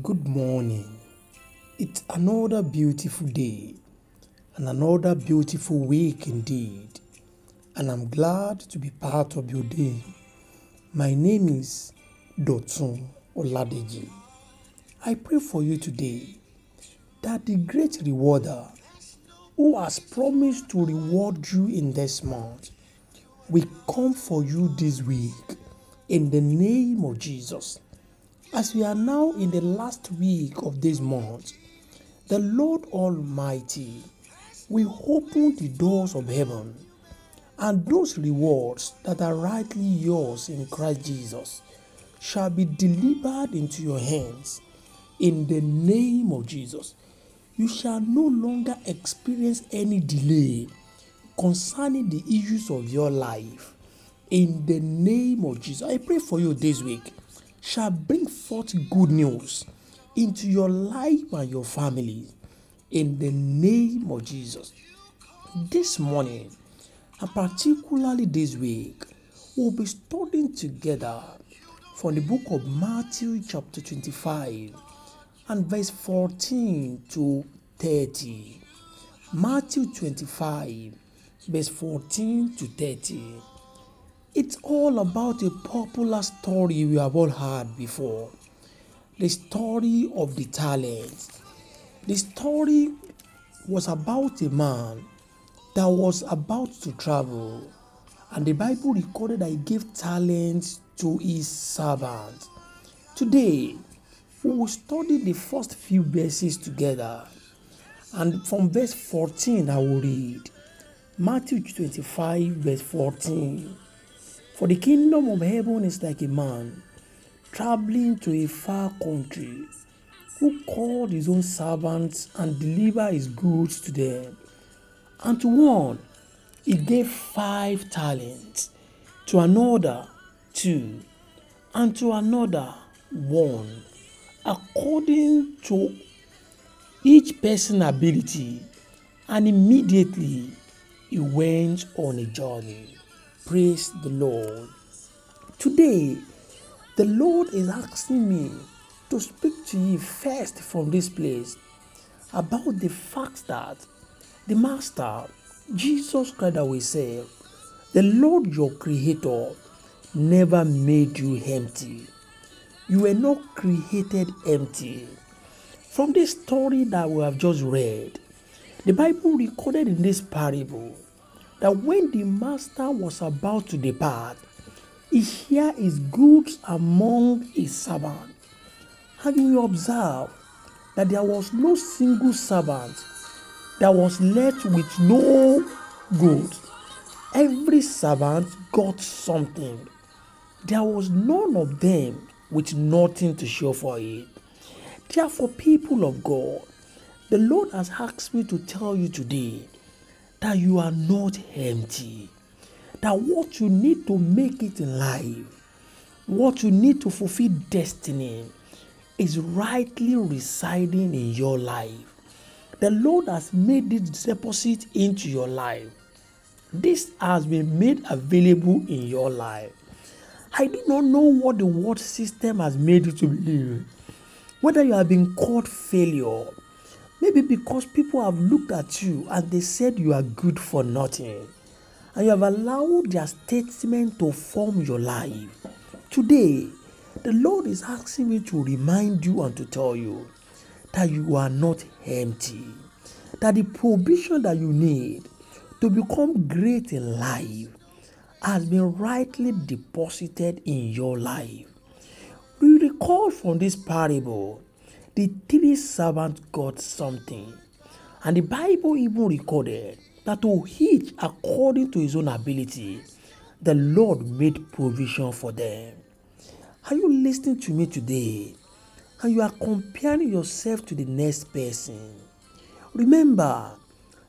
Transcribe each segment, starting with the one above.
Good morning. It's another beautiful day and another beautiful week indeed. And I'm glad to be part of your day. My name is Dotun Oladeji. I pray for you today that the great rewarder who has promised to reward you in this month will come for you this week in the name of Jesus. As we are now in the last week of this month, the Lord Almighty will open the doors of heaven and those rewards that are rightly yours in Christ Jesus shall be delivered into your hands in the name of Jesus. You shall no longer experience any delay concerning the issues of your life in the name of Jesus. I pray for you this week shall bring forth good news into your life and your family in the name of Jesus. This morning, and particularly this week, we'll be studying together from the book of Matthew, chapter 25, and verse 14 to 30. Matthew 25, verse 14 to 30. It's all about a popular story we have all heard before the story of the talents. The story was about a man that was about to travel, and the Bible recorded that he gave talents to his servant. Today, we will study the first few verses together, and from verse 14, I will read Matthew 25, verse 14. For the kingdom of heaven is like a man traveling to a far country who called his own servants and delivered his goods to them. And to one he gave five talents, to another two, and to another one, according to each person's ability. And immediately he went on a journey. Praise the Lord. Today, the Lord is asking me to speak to you first from this place about the fact that the Master, Jesus Christ, that we say, the Lord your Creator, never made you empty. You were not created empty. From this story that we have just read, the Bible recorded in this parable that when the master was about to depart, he shared his goods among his servants. And you will observe that there was no single servant that was left with no goods. Every servant got something. There was none of them with nothing to show for it. Therefore, people of God, the Lord has asked me to tell you today that you are not empty. That what you need to make it in life, what you need to fulfill destiny, is rightly residing in your life. The Lord has made this deposit into your life. This has been made available in your life. I do not know what the world system has made you to believe. Whether you have been called failure, Maybe because people have looked at you and they said you are good for nothing. And you have allowed their statement to form your life. Today, the Lord is asking me to remind you and to tell you that you are not empty. That the provision that you need to become great in life has been rightly deposited in your life. We recall from this parable the three servants got something. And the Bible even recorded that to each according to his own ability, the Lord made provision for them. Are you listening to me today? And you are comparing yourself to the next person. Remember,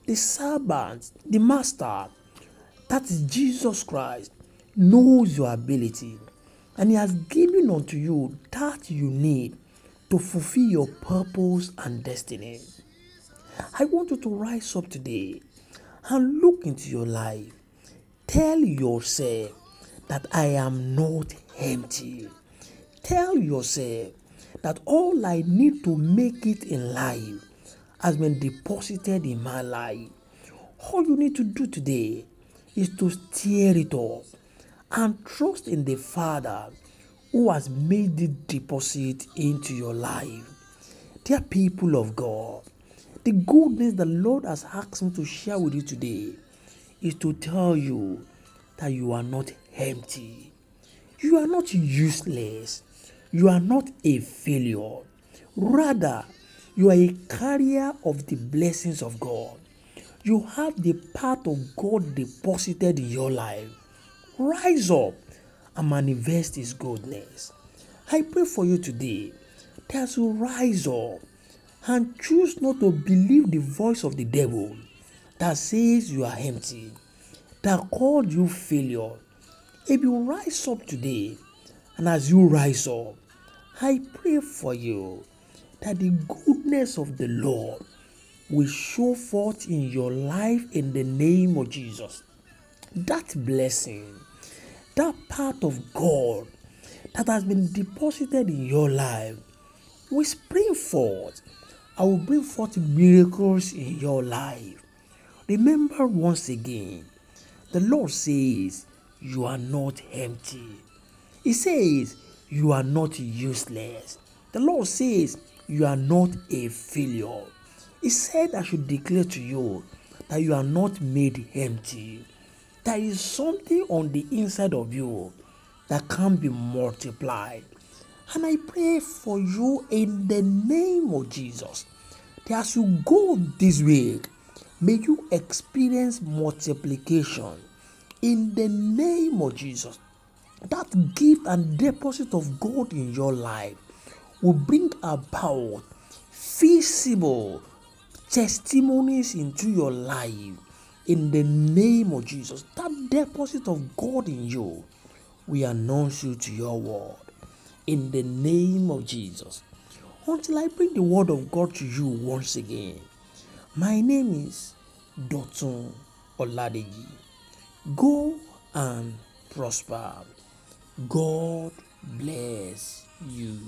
the servant, the master, that is Jesus Christ, knows your ability and he has given unto you that you need to fulfill your purpose and destiny. I want you to rise up today and look into your life. Tell yourself that I am not empty. Tell yourself that all I need to make it in life has been deposited in my life. All you need to do today is to stir it up and trust in the Father who has made the deposit into your life. Dear people of God, the goodness the Lord has asked me to share with you today is to tell you that you are not empty. You are not useless. You are not a failure. Rather, you are a carrier of the blessings of God. You have the part of God deposited in your life. Rise up and manifest His goodness. I pray for you today that you rise up and choose not to believe the voice of the devil that says you are empty, that called you failure. If you rise up today, and as you rise up, I pray for you that the goodness of the Lord will show forth in your life in the name of Jesus. That blessing, that part of God that has been deposited in your life will spring forth. I will bring forth miracles in your life. Remember once again, the Lord says, You are not empty. He says, You are not useless. The Lord says, You are not a failure. He said, I should declare to you that you are not made empty. There is something on the inside of you that can be multiplied. And I pray for you in the name of Jesus that as you go this week, may you experience multiplication in the name of Jesus. That gift and deposit of God in your life will bring about feasible testimonies into your life in the name of Jesus. That deposit of God in you, we announce you to your world in the name of Jesus. Until I bring the word of God to you once again, my name is Dotun Oladeji. Go and prosper. God bless you.